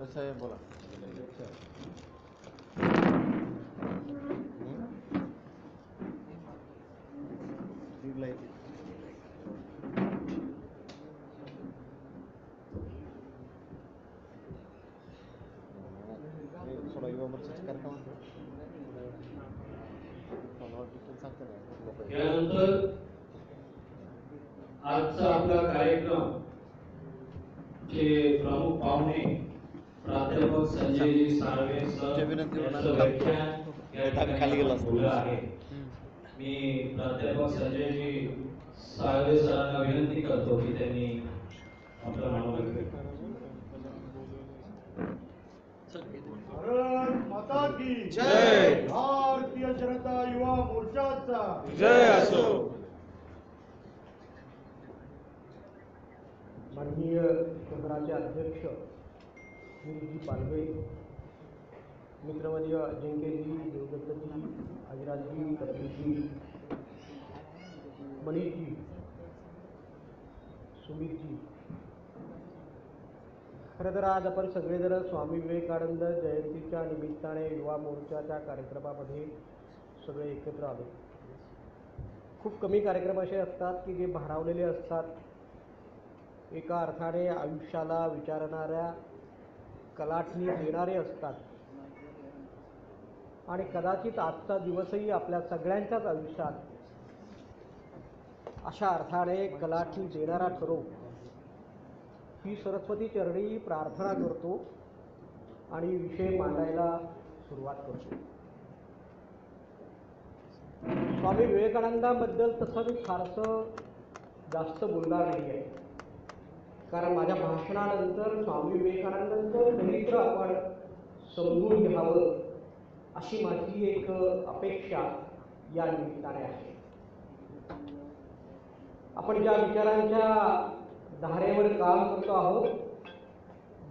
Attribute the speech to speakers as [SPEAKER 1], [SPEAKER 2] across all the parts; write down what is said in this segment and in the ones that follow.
[SPEAKER 1] अरे साहेब खाली गेलो
[SPEAKER 2] आहे मी प्राध्यापक संजयजी साळवे सरांना विनंती करतो की त्यांनी आपलं
[SPEAKER 3] माता की
[SPEAKER 1] जय.
[SPEAKER 3] भारतीय जनता युवा मोर्चाचा.
[SPEAKER 1] जय असो.
[SPEAKER 4] माननीय केंद्राचे अध्यक्ष गिरीजी पालवे. मित्रवर्य अजिंक्यजी देवदत्तजी हजिराजी कपिलजी मनीषजी सुमितजी. खरं तर आज आपण सगळेजण स्वामी विवेकानंद जयंतीच्या निमित्ताने युवा मोर्चाच्या कार्यक्रमामध्ये सगळे एकत्र आलो. खूप कमी कार्यक्रम असे असतात की जे भारावलेले असतात. एका अर्थाने आयुष्याला विचारणाऱ्या कलाटणी देणारे असतात. आणि कदाचित आजचा दिवसही आपल्या सगळ्यांच्याच आयुष्यात अशा अर्थाने कलाठी देणारा ठरो ही सरस्वती चरणी प्रार्थना करतो आणि विषय मांडायला सुरुवात करतो. स्वामी विवेकानंदाबद्दल तसं मी फारसं जास्त बोलणार नाही आहे कारण माझ्या भाषणानंतर स्वामी विवेकानंदांचं चरित्र आपण समजून घ्यावं. अशी माझी एक अपेक्षा या निमित्ताने आहे. आपण ज्या विचारांच्या धारेवर काम करतो आहोत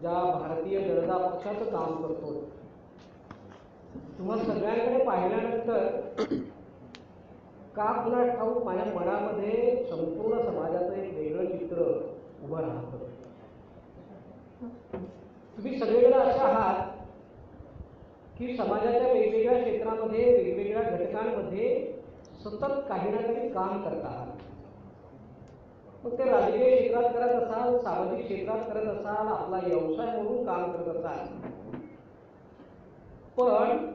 [SPEAKER 4] ज्या भारतीय जनता पक्षाचं काम करतो तुम्हाला सगळ्यांकडे पाहिल्यानंतर का पुन्हा ठाऊक माझ्या मनामध्ये संपूर्ण समाजाचं एक वेगळं चित्र उभं राहतं. तुम्ही सगळेजण असे आहात की समाजाच्या वेगवेगळ्या क्षेत्रामध्ये वेगवेगळ्या घटकांमध्ये सतत काही ना काही काम करत आहात. मग ते राजकीय क्षेत्रात करत असाल सामाजिक क्षेत्रात करत असाल आपला व्यवसाय म्हणून काम करत असाल. पण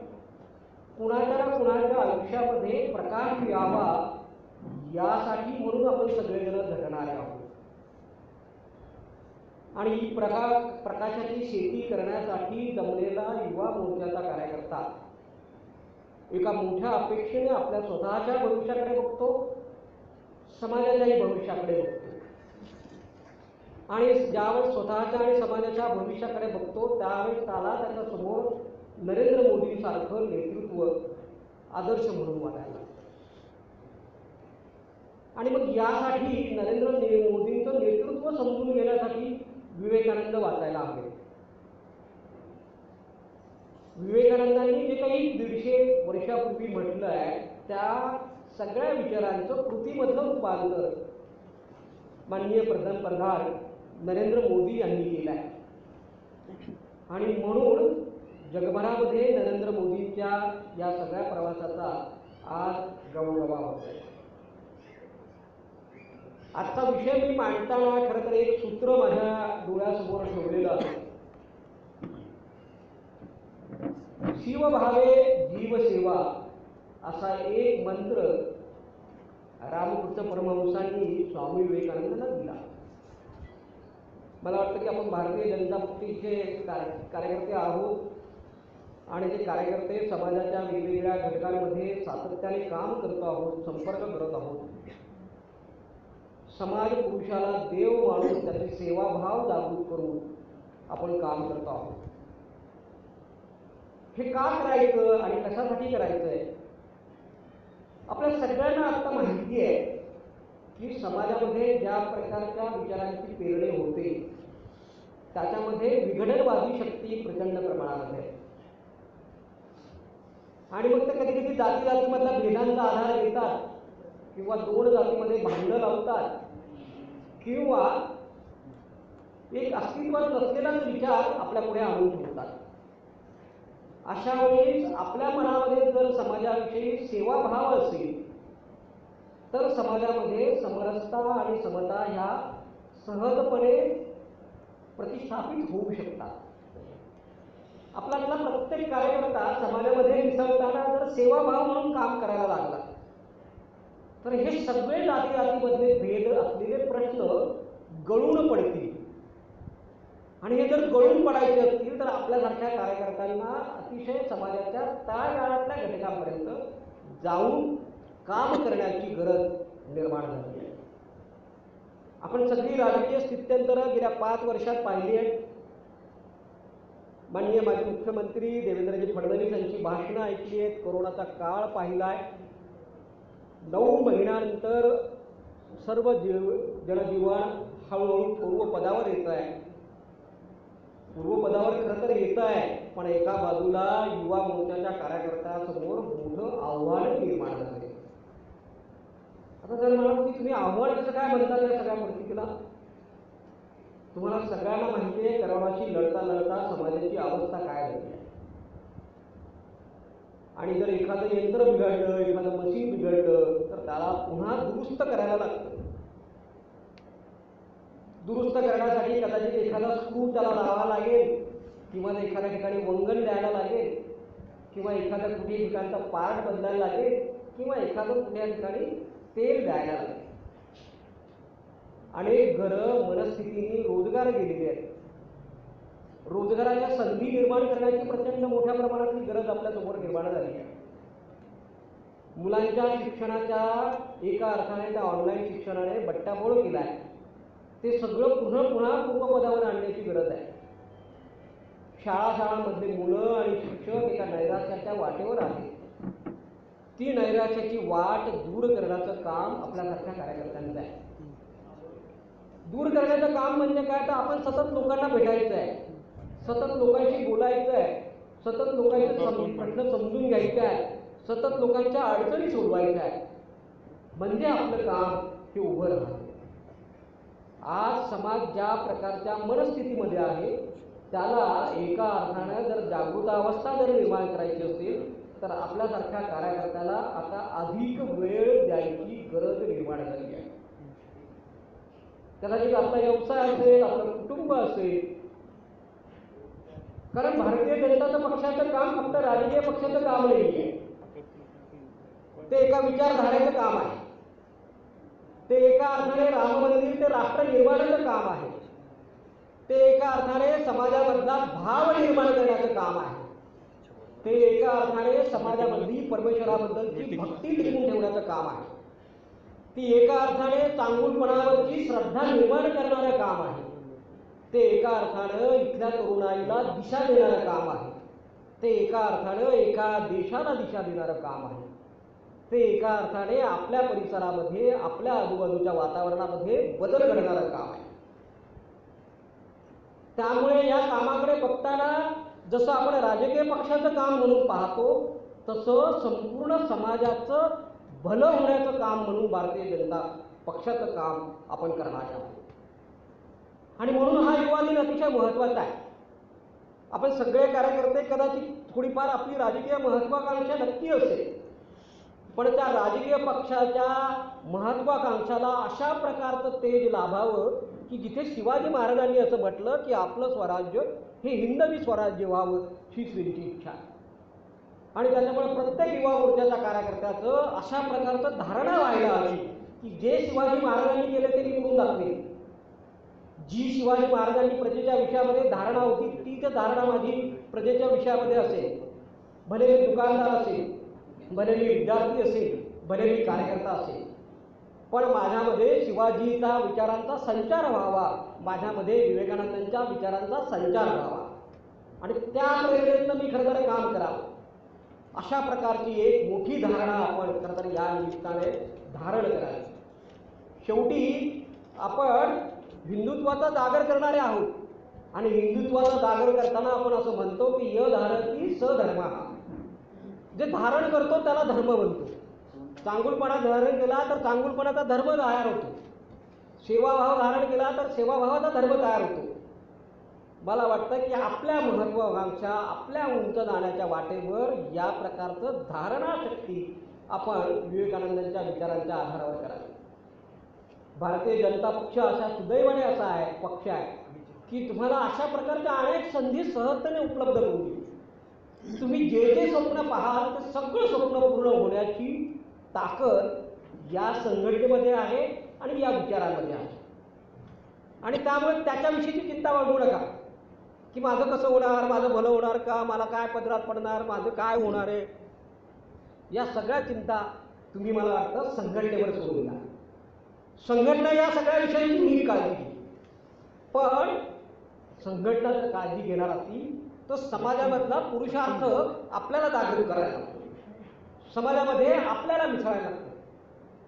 [SPEAKER 4] कुणाच्या ना कुणाच्या आयुष्यामध्ये प्रकाश यावा यासाठी म्हणून आपण सगळेजण झटणारे आहोत. आणि ही प्रका प्रकाशाची शेती करण्यासाठी जमलेला युवा मोर्चाचा कार्यकर्ता एका मोठ्या अपेक्षेने आपल्या स्वतःच्या भविष्याकडे बघतो समाजाच्याही भविष्याकडे बघतो आणि ज्यावेळेस स्वतःच्या आणि समाजाच्या भविष्याकडे बघतो त्यावेळेस त्याला त्याच्यासमोर नरेंद्र मोदींसारखं नेतृत्व आदर्श म्हणून वाटायला लागतं. आणि मग यासाठी नरेंद्र ने- मोदींचं नेतृत्व समजून घेण्यासाठी विवेकानंद वाचायला हवे. विवेकानंदांनी जे काही दीडशे वर्षापूर्वी म्हटलं आहे त्या सगळ्या विचारांचं कृतीमधलं रूपांतर माननीय पंतप्रधान नरेंद्र मोदी यांनी केलं आहे. आणि म्हणून जगभरामध्ये नरेंद्र मोदींच्या या सगळ्या प्रवासाचा आज गौरवा होत आहे आजचा विषय मी मांडताना खरं तर एक सूत्र माझ्या डोळ्यासमोर ठेवलेलं आहे. शिवभावे जीवसेवा असा एक मंत्र रामकृष्ण परमहंसांनी स्वामी विवेकानंदांना दिला. मला वाटतं की आपण भारतीय जनता पक्षाचे कार्य कार्यकर्ते आहोत आणि ते कार्यकर्ते समाजाच्या वेगवेगळ्या घटकांमध्ये सातत्याने काम करत आहोत संपर्क करत आहोत समाज पुरुषाला देव मानून त्याचे सेवाभाव जागृत करून आपण काम करतो आहोत. हे का करायचं आणि कशासाठी करायचं आहे आपल्या सगळ्यांना आता माहिती आहे की समाजामध्ये ज्या प्रकारच्या विचारांची पेरणे होते त्याच्यामध्ये विघटनवादी शक्ती प्रचंड प्रमाणामध्ये आहे. आणि मग ते कधी कधी जाती जातीमधल्या भेदांचा आधार घेतात किंवा दोन जातीमध्ये भांडणं लावतात. किंवा एक अस्तित्वात नसलेलाच विचार आपल्या पुढे आणून ठेवतात. अशा वेळेस आपल्या मनामध्ये जर समाजाविषयी सेवाभाव असेल तर समाजामध्ये समरसता आणि समता ह्या सहजपणे प्रतिष्ठापित होऊ शकतात. आपल्यातला प्रत्येक कार्यकर्ता समाजामध्ये मिसळताना जर सेवाभाव म्हणून काम करायला लागला तर हे सगळे जाती जातीमधले भेद असलेले प्रश्न गळून पडतील. आणि हे जर गळून पडायचे असतील तर आपल्यासारख्या कार्यकर्त्यांना अतिशय समाजाच्या तळागाळातल्या घटकांपर्यंत जाऊन काम करण्याची गरज निर्माण झाली आहे. आपण सगळी राजकीय स्थित्यंतरं गेल्या पाच वर्षात पाहिली आहेत. माननीय माजी मुख्यमंत्री देवेंद्रजी फडणवीस यांची भाषणं ऐकली आहेत. कोरोनाचा काळ पाहिला आहे नऊ महिन्यानंतर सर्व जीव जनजीवन हळूहळू पूर्वपदावर येत आहे. पूर्वपदावर खरं तर येत आहे पण एका बाजूला युवा मोर्चाच्या कार्यकर्त्यासमोर मोठं आव्हान निर्माण झाले आता जर मला की तुम्ही आव्हान कसं काय म्हणता या सगळ्या परिस्थितीला तुम्हाला सगळ्यांना माहिती आहे करोनाशी लढता लढता समाजाची अवस्था काय झाली? आणि जर एखादं यंत्र बिघडलं एखादं मशीन बिघडलं तर त्याला पुन्हा दुरुस्त करायला लागतं. दुरुस्त करण्यासाठी कदाचित एखादा स्क्रू त्याला लावावा लागेल किंवा एखाद्या ठिकाणी वंगण द्यायला लागेल किंवा एखाद्या कुठे ठिकाणचा पार्ट बदलायला लागेल किंवा एखादं कुठल्या ठिकाणी तेल द्यायला लागेल. अनेक घरं मनस्थितीने रोजगार गेलेले आहेत. रोजगाराच्या संधी निर्माण करण्याची प्रचंड मोठ्या प्रमाणातली गरज आपल्यासमोर निर्माण झाली आहे. मुलांच्या शिक्षणाच्या एका अर्थाने त्या ऑनलाईन शिक्षणाने बट्टाबोळ केला आहे. ते सगळं पुन्हा पुन्हा पूर्वपदावर आणण्याची गरज आहे. शाळा शाळांमधले मुलं आणि शिक्षक एका नैराश्याच्या वाटेवर आहेत. ती नैराश्याची वाट दूर करण्याचं काम आपल्यासारख्या कार्यकर्त्यांचं आहे. दूर करण्याचं काम म्हणजे काय? तर आपण सतत लोकांना भेटायचं आहे. सतत लोकांशी बोलायचं आहे सतत लोकांचे प्रश्न समजून घ्यायचे आहे सतत लोकांच्या अडचणी सोडवायच्या. आहे म्हणजे आपलं काम हे उभं राहतं. आज समाज ज्या प्रकारच्या मनस्थितीमध्ये आहे त्याला एका अर्थानं जर जागृत अवस्था जर निर्माण करायची असेल तर आपल्यासारख्या कार्यकर्त्याला आता अधिक वेळ द्यायची गरज निर्माण झाली आहे. कदाचित आपला व्यवसाय असेल आपलं कुटुंब असेल कारण भारतीय जनता पक्षाचं काम फक्त राजकीय पक्षाचं काम नाही आहे ते एका विचारधारेचं काम आहे. ते एका अर्थाने राम मंदिर ते राष्ट्र निर्माणाचं काम आहे. ते एका अर्थाने समाजामधला भाव निर्माण करण्याचं काम आहे. ते एका अर्थाने समाजामधली परमेश्वराबद्दलची भक्ती टिकून ठेवण्याचं काम आहे. ती एका अर्थाने चांगुलपणावरची श्रद्धा निर्माण करणारं काम आहे. ते एका अर्थानं इथल्या तरुणाईला दिशा देणारं काम आहे. ते एका अर्थानं एका देशाला दिशा देणारं काम आहे. ते एका अर्थाने आपल्या परिसरामध्ये आपल्या आजूबाजूच्या वातावरणामध्ये बदल घडणारं काम आहे. त्यामुळे या कामाकडे बघताना जसं आपण राजकीय पक्षाचं काम म्हणून पाहतो तसं संपूर्ण समाजाचं भलं होण्याचं काम म्हणून भारतीय जनता पक्षाचं काम आपण करणार आहोत. आणि म्हणून हा युवा दिन अतिशय महत्त्वाचा आहे. आपण सगळे कार्यकर्ते कदाचित थोडीफार आपली राजकीय महत्वाकांक्षा नक्की असेल पण त्या राजकीय पक्षाच्या महत्वाकांक्षाला अशा प्रकारचं तेज लाभावं की जिथे शिवाजी महाराजांनी असं म्हटलं की आपलं स्वराज्य हे हिंदवी स्वराज्य व्हावं हीच त्यांची इच्छा आहे. आणि त्याच्यामुळे प्रत्येक युवा मोर्चाच्या कार्यकर्त्याचं अशा प्रकारचं धारणा व्हायला हवी की जे शिवाजी महाराजांनी केले ते निवडून दाखवेल जी शिवाजी महाराजांनी प्रजेच्या विषयामध्ये धारणा होती तीच धारणा माझी प्रजेच्या विषयामध्ये असेल. भले मी दुकानदार असेल भले मी विद्यार्थी असेल भले मी कार्यकर्ता असेल पण माझ्यामध्ये शिवाजीचा विचारांचा संचार व्हावा. माझ्यामध्ये विवेकानंदांच्या विचारांचा संचार व्हावा. आणि त्या प्रेरणेतनं मी खरं तर काम करावं. अशा प्रकारची एक मोठी धारणा आपण खरं तर या निमित्ताने धारण करावी शेवटी आपण हिंदुत्वाचा जागर करणारे आहोत. आणि हिंदुत्वाचा जागर करताना आपण असं म्हणतो की य धारती स धर्म. जे धारण करतो त्याला धर्म बनतो चांगुलपणा धारण केला तर चांगुलपणाचा धर्म तयार होतो. सेवाभाव धारण केला तर सेवाभावाचा धर्म तयार होतो. मला वाटतं की आपल्या महत्वाकांक्षा आपल्या उंच जाण्याच्या वाटेवर या प्रकारचं धारणाशक्ती आपण विवेकानंदांच्या विचारांच्या आधारावर करावी. भारतीय जनता पक्ष अशा सुदैवाने असा आहे पक्ष आहे की तुम्हाला अशा प्रकारच्या अनेक संधी सहजतेने उपलब्ध करून देईल. तुम्ही जे जे स्वप्न पाहाल ते सगळं स्वप्न पूर्ण होण्याची ताकद या संघटनेमध्ये आहे आणि या विचारांमध्ये आहे. आणि त्यामुळे त्याच्याविषयीची चिंता वाढवू नका. की माझं कसं होणार माझं भलं होणार का मला काय पदरात पडणार माझं काय होणार आहे? या सगळ्या चिंता तुम्ही मला वाटतं संघटनेवर सोडून द्या. संघटना या सगळ्या विषयाची नीट काळजी घे पण संघटना जर काळजी घेणार असतील तर समाजामधला पुरुषार्थ आपल्याला जागृत करायला लागतो. समाजामध्ये आपल्याला मिसळायला लागतं.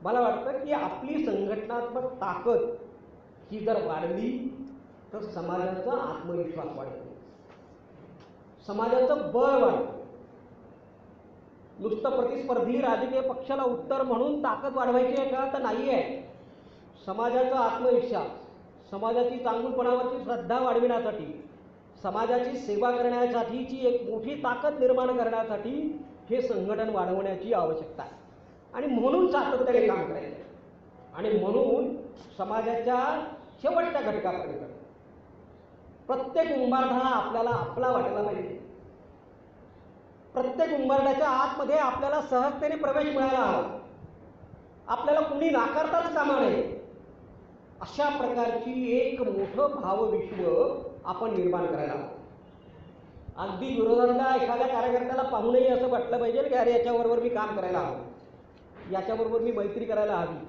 [SPEAKER 4] मला वाटतं की आपली संघटनात्मक ताकद ही जर वाढली तर समाजाचा आत्मविश्वास वाढतो समाजाचं बळ वाढतं नुसतं प्रतिस्पर्धी राजकीय पक्षाला उत्तर म्हणून ताकद वाढवायची आहे का? तर नाही आहे समाजाचा आत्मविश्वास समाजाची चांगूलपणावरची श्रद्धा वाढविण्यासाठी समाजाची सेवा करण्यासाठीची एक मोठी ताकद निर्माण करण्यासाठी हे संघटन वाढवण्याची आवश्यकता आहे. आणि म्हणून सातत्याने काम करायचं आहे. आणि म्हणून समाजाच्या शेवटच्या घटकापर्यंत. प्रत्येक उंबारठा आपल्याला आपला वाटायला पाहिजे. प्रत्येक उंबारधाच्या आतमध्ये आपल्याला सहजतेने प्रवेश मिळायला हवा. आपल्याला कुणी नाकारताच कामा नये अशा प्रकारची एक मोठं भावविश्व आपण निर्माण करायला हवं. अगदी विरोधातल्या एखाद्या कार्यकर्त्याला पाहूनही असं वाटलं पाहिजे की अरे याच्याबरोबर मी काम करायला हवं. याच्याबरोबर मी मैत्री करायला हवी.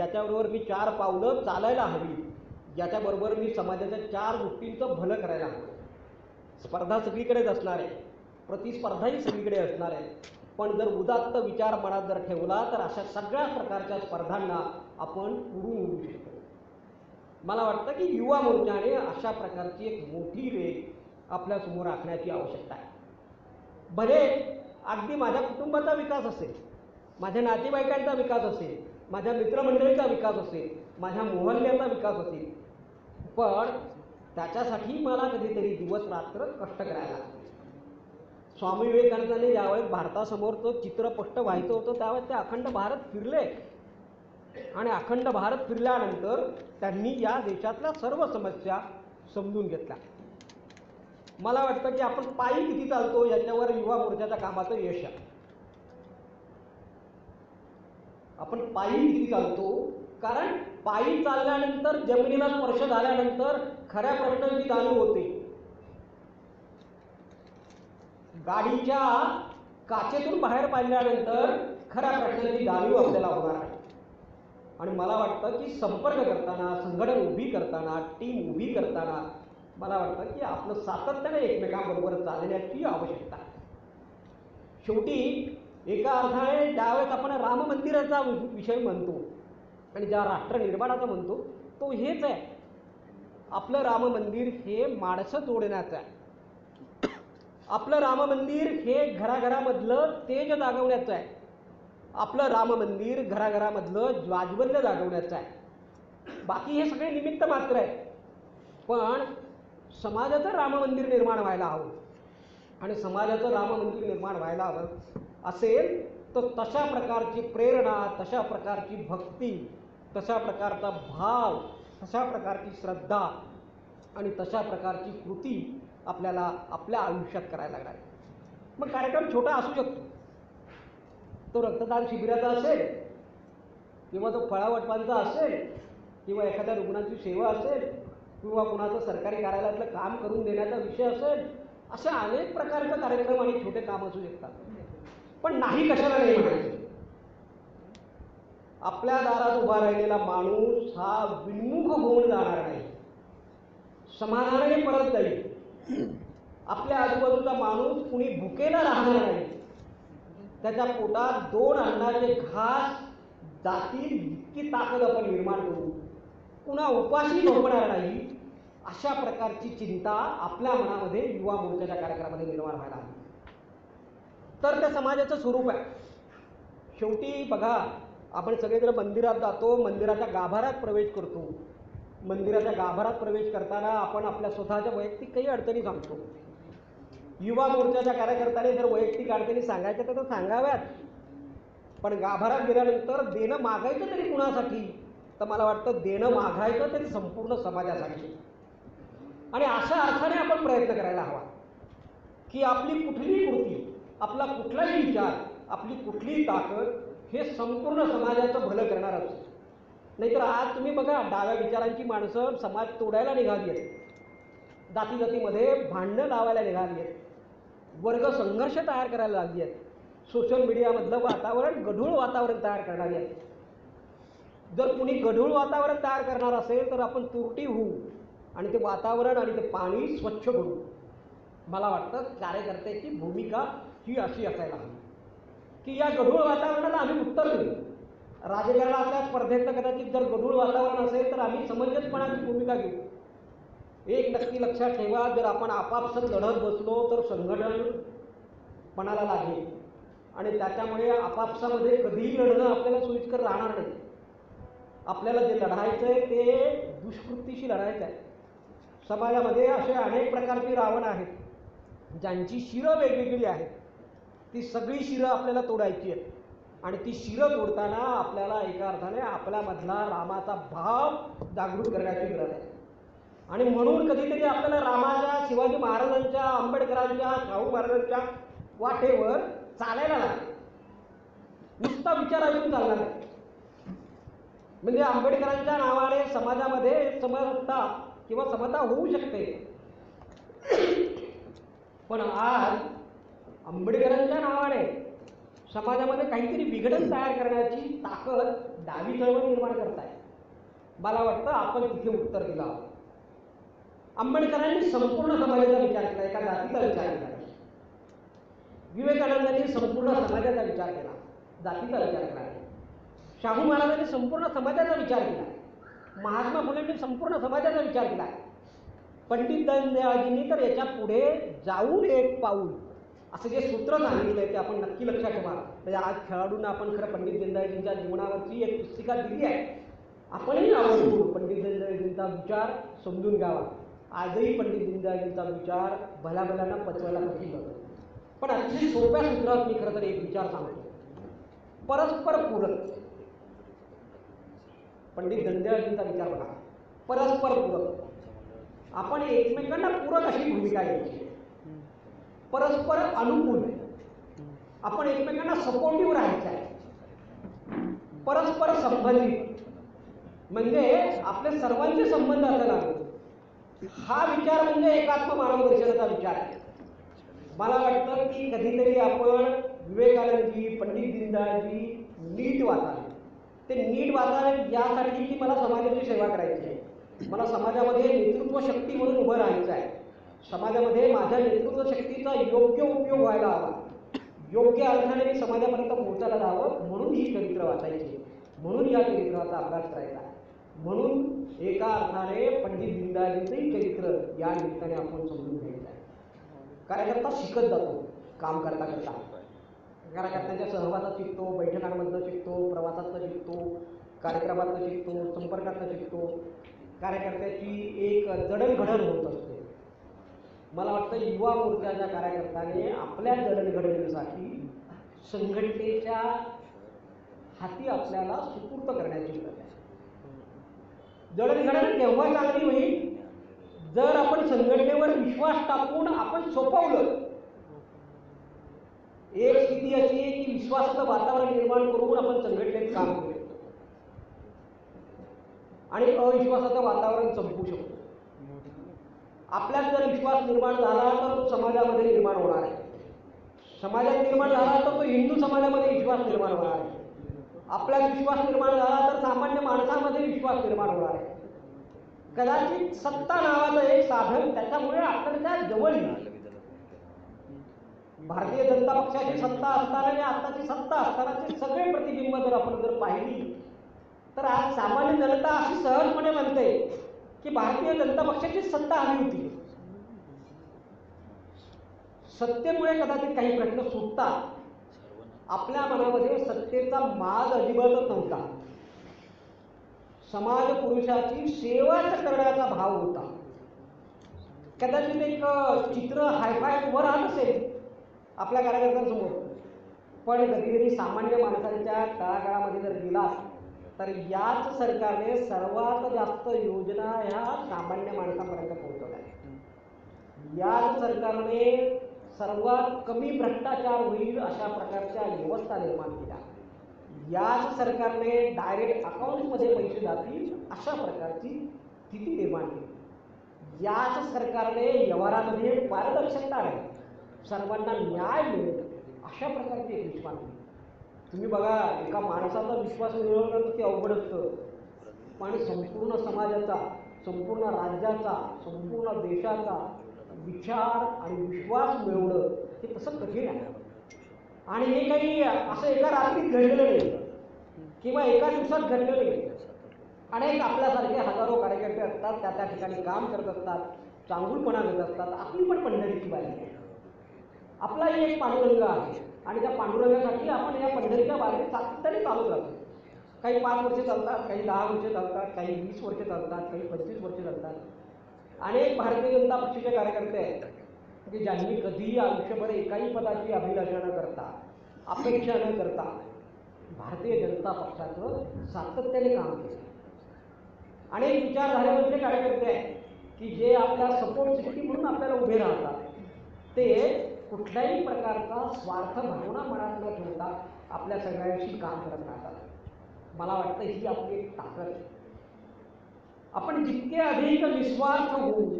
[SPEAKER 4] याच्याबरोबर मी चार पावलं चालायला हवी. याच्याबरोबर मी समाजाच्या चार गोष्टींचं भलं करायला हवं. स्पर्धा सगळीकडेच असणार आहे. प्रतिस्पर्धाही सगळीकडे असणार आहे. पण जर उदात्त विचार मनात जर ठेवला तर अशा सगळ्या प्रकारच्या स्पर्धांना आपण पुरून उडू शकतो मला वाटतं की युवा मोर्चाने अशा प्रकारची एक मोठी वेग आपल्यासमोर राखण्याची आवश्यकता आहे. भले अगदी माझ्या कुटुंबाचा विकास असेल माझ्या नातेवाईकांचा विकास असेल माझ्या मित्रमंडळीचा विकास असेल माझ्या मोहल्ल्याचा विकास असेल पण त्याच्यासाठी मला कधीतरी दिवस रात्र कष्ट करायला लागते स्वामी विवेकानंदांनी ज्यावेळेस भारतासमोरचं चित्र व्हायचं होतं त्यावेळेस ते अखंड भारत फिरले. आणि अखंड भारत फिरल्यानंतर त्यांनी या देशातल्या सर्व समस्या समजून घेतल्या. मला वाटतं की आपण पायी किती चालतो याच्यावर युवा मोर्चाच्या कामाचं यश आहे. आपण पायी किती चालतो? कारण पायी चालल्यानंतर जमिनीला स्पर्श झाल्यानंतर खऱ्या प्रश्नांची जाणीव होते. गाडीच्या काचेतून बाहेर पाडल्यानंतर खऱ्या प्रश्नांची जाणीव आपल्याला होणार आहे. आणि मला वाटतं की संपर्क करताना संघटन उभी करताना टीम उभी करताना मला वाटतं की आपलं सातत्याने एकमेकांबरोबर चालण्याची आवश्यकता शेवटी एका अर्थाने ज्यावेळेस आपण राम मंदिराचा विषय म्हणतो आणि ज्या राष्ट्र निर्माणाचा म्हणतो तो हेच आहे. आपलं राम मंदिर हे माणसं जोडण्याचं आहे. आपलं राम मंदिर हे घराघरामधलं तेज जागवण्याचं आहे. आपलं राम मंदिर घराघरामधलं ज्वाज्वल्य जागवण्याचं आहे. बाकी हे सगळे निमित्त मात्र आहे. पण समाजाचं राम मंदिर निर्माण व्हायला हवं. आणि समाजाचं राम मंदिर निर्माण व्हायला हवं असेल तर तशा प्रकारची प्रेरणा तशा प्रकारची भक्ती तशा प्रकारचा भाव तशा प्रकारची श्रद्धा आणि तशा प्रकारची कृती आपल्याला आपल्या आयुष्यात करायला लागणार मग कार्यक्रम छोटा असू शकतो. तो रक्तदान शिबिराचा असेल किंवा तो फळावटपांचा असेल किंवा एखाद्या रुग्णांची सेवा असेल किंवा कुणाचं सरकारी कार्यालयातलं काम करून देण्याचा विषय असेल असे अनेक प्रकारचे कार्यक्रम आणि छोटे काम असू शकतात. पण नाही कशाला नाही म्हणायचं. आपल्या दारात उभा राहिलेला माणूस हा विन्मुख होऊन जाणार नाही. समाधानाने परत जाईल. आपल्या आजूबाजूचा माणूस कुणी भुकेला राहणार नाही. त्याच्या पोटात दोन अन्नाचे घास जातील इतकी ताकद आपण निर्माण करू. पुन्हा उपाशी झोपणार नाही अशा प्रकारची चिंता आपल्या मनामध्ये युवा मोर्चाच्या कार्यक्रमामध्ये निर्माण व्हायला हवी तर त्या समाजाचं स्वरूप आहे. शेवटी बघा आपण सगळेजण मंदिरात जातो मंदिराच्या गाभाऱ्यात प्रवेश करतो. मंदिराच्या गाभारात प्रवेश करताना आपण आपल्या स्वतःच्या वैयक्तिक काही अडचणी सांगतो. युवा मोर्चाच्या कार्यकर्त्याने जर वैयक्तिक अडचणी सांगायच्या तर सांगाव्यात. पण गाभारात गेल्यानंतर देणं मागायचं तरी कुणासाठी? तर मला वाटतं देणं मागायचं तरी संपूर्ण समाजासाठी. आणि अशा अर्थाने आपण प्रयत्न करायला हवा. की आपली कुठलीही कृती आपला कुठलाही विचार आपली कुठलीही ताकद हे संपूर्ण समाजाचं भलं करणार असतं नाहीतर आज तुम्ही बघा डाव्या विचारांची माणसं समाज तोडायला निघाली आहेत. जाती जातीमध्ये भांडणं लावायला निघाली आहेत. वर्ग संघर्ष तयार करायला लागली आहेत. सोशल मीडियामधलं वातावरण गढूळ वातावरण तयार करणारी आहेत. जर कुणी गढूळ वातावरण तयार करणार असेल तर आपण तुरटी होऊ आणि ते वातावरण आणि ते पाणी स्वच्छ करू. मला वाटतं कार्यकर्त्याची भूमिका ही अशी असायला हवी. की या गढूळ वातावरणाला आम्ही उत्तर देऊ. राजकारणातल्या स्पर्धेतलं कदाचित जर गढूळ वातावरण असेल तर आम्ही समंजसपणाची भूमिका घेऊ. एक नक्की लक्षात ठेवा जर आपण आपापसात लढत बसलो तर संघटन पणाला लागेल. आणि त्याच्यामुळे आपापसामध्ये कधीही लढणं आपल्याला सोयीस्कर राहणार नाही. आपल्याला जे लढायचं आहे ते दुष्कृतीशी लढायचं आहे. समाजामध्ये असे अनेक प्रकारचे रावण आहेत ज्यांची शिरं वेगवेगळी आहेत. ती सगळी शिरं आपल्याला तोडायची आहेत. आणि ती शिरं तोडताना आपल्याला एका अर्थाने आपल्यामधला रामाचा भाव जागृत करण्याची गरज आहे. आणि म्हणून कधीतरी आपल्याला रामाच्या शिवाजी महाराजांच्या आंबेडकरांच्या शाहू महाराजांच्या वाटेवर चालायला लागेल. नुसता विचार ऐकून चालणार नाही. म्हणजे आंबेडकरांच्या नावाने समाजामध्ये समरता किंवा समता होऊ शकते. पण आज आंबेडकरांच्या नावाने समाजामध्ये काहीतरी विघटन तयार करण्याची ताकद डावी चळवळ निर्माण करताय. मला वाटतं आपण तिथे उत्तर दिलं. आहोत आंबेडकरांनी संपूर्ण समाजाचा विचार केला एका जातीचा विचार केला. विवेकानंदांनी संपूर्ण समाजाचा विचार केला जातीचा विचार केला. शाहू महाराजांनी संपूर्ण समाजाचा विचार केला. महात्मा फुलेंनी संपूर्ण समाजाचा विचार केला. पंडित दीनदयाळजींनी तर याच्यापुढे जाऊन एक पाऊल. असं जे सूत्र सांगितलंय ते आपण नक्की लक्षात ठेवा. म्हणजे आज खेळाडूंना आपण खरं पंडित दीनदयाळजींच्या जीवनावरची एक पुस्तिका दिली आहे. आपणही आवडतो. पंडित दीनदयाळजींचा विचार समजून घ्यावा. आजही पंडित दीनदयाळजींचा विचार भल्या भल्याना पचवायला कठीण जातो. पण अतिशय सोप्या सूत्रात मी खरं तर एक विचार सांगतो. परस्पर पूरक. पंडित दंडयाळजींचा विचार बघा. परस्पर पूरक. आपण एकमेकांना पूरक अशी भूमिका घ्यायची परस्पर अनुकूल. आपण एकमेकांना सपोर्टिव्ह राहायचं आहे. परस्पर संबंधित. म्हणजे आपले सर्वांचे संबंध असायला हवे. हा विचार म्हणजे एकात्म मानवदर्शनाचा विचार आहे. मला वाटतं की कधीतरी आपण विवेकानंदजी पंडित दीनदयाळजी नीट वाचावे. ते नीट वाचावे यासाठी की मला समाजाची सेवा करायची आहे. मला समाजामध्ये नेतृत्व शक्ती म्हणून उभं राहायचं आहे. समाजामध्ये माझ्या नेतृत्व शक्तीचा योग्य उपयोग व्हायला हवा. योग्य अर्थाने मी समाजापर्यंत पोहोचायला हवं म्हणून ही चरित्र वाचायची म्हणून या चरित्राचा अभ्यास करायचा म्हणून एका अर्थाने पंडित दीनदयाळजींचंही चरित्र या निमित्ताने आपण समजून घ्यायचं आहे. कार्यकर्ता शिकत जातो काम करता करता. कार्यकर्त्यांच्या सहवासात शिकतो बैठकांमधनं शिकतो प्रवासातनं शिकतो कार्यक्रमातनं शिकतो संपर्कातनं शिकतो. कार्यकर्त्याची एक जडणघडण होत असते. मला वाटतं युवा मोर्चाच्या कार्यकर्त्याने आपल्या जडणघडणीसाठी संघटनेच्या हाती आपल्याला सुपूर्त करण्याची गरज आहे. जडणघडण तेव्हा चांगली होईल? जर आपण संघटनेवर विश्वास टाकून आपण सोपवलं एक स्थिती अशी आहे की विश्वासाचं वातावरण निर्माण करून आपण संघटनेत काम करू शकतो. आणि अविश्वासाचं वातावरण संपू शकतो. आपल्यात जर विश्वास निर्माण झाला तर तो समाजामध्ये निर्माण होणार आहे. समाजात निर्माण झाला तर तो हिंदू समाजामध्ये विश्वास निर्माण होणार आहे. आपला विश्वास निर्माण झाला तर सामान्य माणसामध्ये विश्वास निर्माण होणार आहे. कदाचित सत्ता नावाचं एक साधन त्याच्यामुळे आपल्याला जवळ येईल. भारतीय जनता पक्षाची सत्ता असताना आणि आताची सत्ता असतानाचे सगळे प्रतिबिंब जर आपण जर पाहिली तर आज सामान्य जनता अशी सहजपणे म्हणते की भारतीय जनता पक्षाची सत्ता हवी होती. सत्तेमुळे कदाचित काही प्रश्न सुटतात. आपल्या मनामध्ये सत्तेचा माज अजिबातच नव्हता. समाज पुरुषाची सेवाच करण्याचा भाव होता. कदाचित एक चित्र हायफाय उभं राहत असेल आपल्या कार्यकर्त्यांसमोर. पण कधी कधी सामान्य माणसांच्या तळागाळामध्ये जर गेला तर याच सरकारने सर्वात जास्त योजना ह्या सामान्य माणसापर्यंत पोहोचवल्या. याच सरकारने सर्वात कमी भ्रष्टाचार होईल अशा प्रकारच्या व्यवस्था निर्माण केल्या. याच सरकारने डायरेक्ट अकाउंटमध्ये पैसे जातील अशा प्रकारची स्थिती निर्माण केली. याच सरकारने व्यवहारामध्ये पारदर्शकता आहे सर्वांना न्याय मिळेल अशा प्रकारची एक विश्वास केली. तुम्ही बघा एका माणसाचा विश्वास मिळवणं ते अवघड असतं. पण संपूर्ण समाजाचा संपूर्ण राज्याचा संपूर्ण देशाचा विचार आणि विश्वास मिळवणं हे तसं कठीण आहे आणि हे काही असं एका रात्रीत घडलेलं नाही. किंवा एका दिवसात घडलेलं नाही. अनेक आपल्यासारखे हजारो कार्यकर्ते असतात त्या त्या ठिकाणी काम करत असतात चांगूलपणा देत असतात. आपली पण पंढरीची बारी आपला आपलाही एक पांडुरंग आहे. आणि त्या पांडुरंगासाठी आपण या पंढरीच्या बाहेर सातत्याने चालू राहतो. काही पाच वर्षे चालतात काही दहा वर्षे चालतात काही वीस वर्षे चालतात काही पंचवीस वर्षे चालतात. अनेक भारतीय जनता पक्षाचे कार्यकर्ते आहेत की ज्यांनी कधीही आयुष्यभर एकाही पदाची अभिलाषा न करता अपेक्षा न करता भारतीय जनता पक्षाचं सातत्याने काम केलं. अनेक विचारधारेमधले कार्यकर्ते आहेत की जे आपल्या सपोर्ट सिस्टीम म्हणून आपल्याला उभे राहतात ते कुठल्याही प्रकारचा स्वार्थ भावना मनात न ठेवता आपल्या सगळ्यांशी काम करत राहतात. मला वाटतं ही आपली एक ताकद आहे. आपण जितके अधिक निस्वार्थ होऊ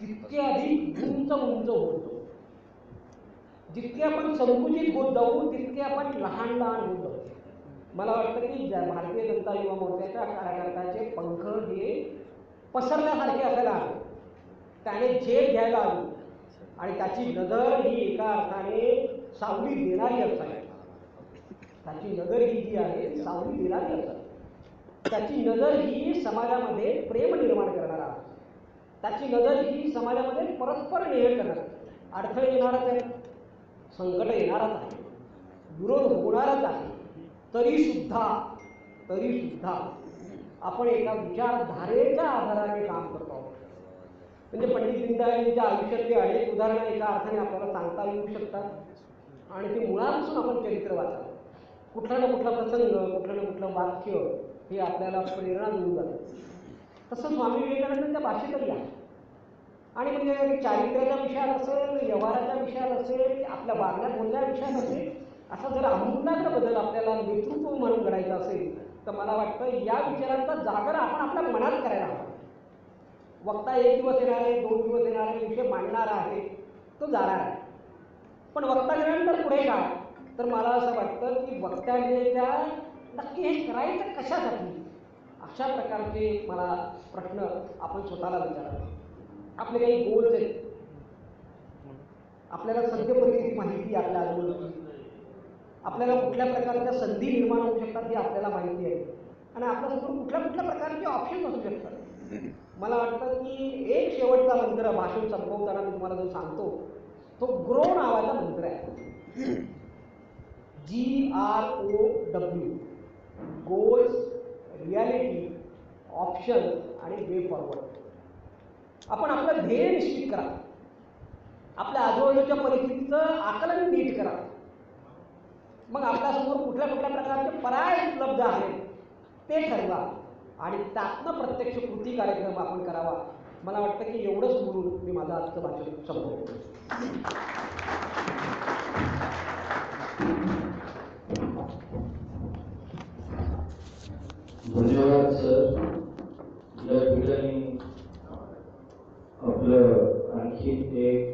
[SPEAKER 4] तितके अधिक उंच उंच होतो. जितके आपण संकुचित होत जाऊ तितके आपण लहान लहान होत जाऊ. मला वाटतं की ज्या भारतीय जनता युवा मोर्चाच्या कार्यकर्त्याचे पंख हे पसरल्यासारखे असायला हवे त्याने झेप घ्यायला हवी. आणि त्याची नजर ही एका अर्थाने सावली देणारी असावी. त्याची नजर ही जी आहे सावली देणारी असावी. त्याची नजर ही समाजामध्ये प्रेम निर्माण करणार. आहे. त्याची नजर ही समाजामध्ये परस्पर नेह करणार. अडथळे येणारच आहे संकट येणारच आहे विरोध होणारच आहे. तरी सुद्धा तरी सुद्धा आपण एका विचारधारेच्या आधाराने काम करतो आहोत. म्हणजे पंडित दीनदयाळांच्या आयुष्यातली अनेक उदाहरणं एका अर्थाने आपल्याला सांगता येऊ शकतात. आणि ते मुळापासून आपण चरित्र वाचावं कुठला ना कुठला प्रसंग कुठलं ना कुठलं वाक्य हे आपल्याला प्रेरणा देऊन जातं. तसं स्वामी विवेकानंदांच्या भाषेतही आहे. आणि म्हणजे चारित्र्याच्या विषयात असेल व्यवहाराच्या विषयात असेल आपल्या वागण्या बोलण्या विषयात असेल असा जर अमूलाग्र बदल आपल्याला नेतृत्व म्हणून घडायचं असेल तर मला वाटतं या विचारांचा जागर आपण आपल्या मनात करायला हवा. वक्ता एक दिवस येणार आहे दोन दिवस येणार आहे विषय मांडणार आहे तो जाणार आहे. पण वक्ता गेल्यानंतर पुढे काय तर मला असं वाटतं की वक्त्याने त्या नक्की हे करायचं कशासाठी? अशा प्रकारचे मला प्रश्न आपण स्वतःला विचारावे. आपले काही गोल्स आहेत. आपल्याला सद्य परिस्थिती माहिती आहे आपल्या आजूबाजूची आपल्याला कुठल्या प्रकारच्या संधी निर्माण होऊ शकतात हे आपल्याला माहिती आहे. आणि आपल्यासमोर कुठल्या कुठल्या प्रकारचे ऑप्शन असू शकतात. मला वाटतं की एक शेवटचा मंत्र भाषण संपवताना मी तुम्हाला जो सांगतो तो ग्रो नावाचा मंत्र आहे. G R O W goals reality option आणि वे फॉरवर्ड आपण आपलं ध्येय निश्चित करा. आपल्या आजूबाजूच्या परिस्थितीचं आकलन नीट करा. मग आपल्यासमोर कुठल्या कुठल्या प्रकारचे पर्याय उपलब्ध आहेत ते ठरवा. आणि त्यातनं प्रत्यक्ष कृती कार्यक्रम आपण करावा. मला वाटतं की एवढंच बोलून मी माझं आजचं भाषण संपवतो. धन्यवाद सर आपलं आणखी एक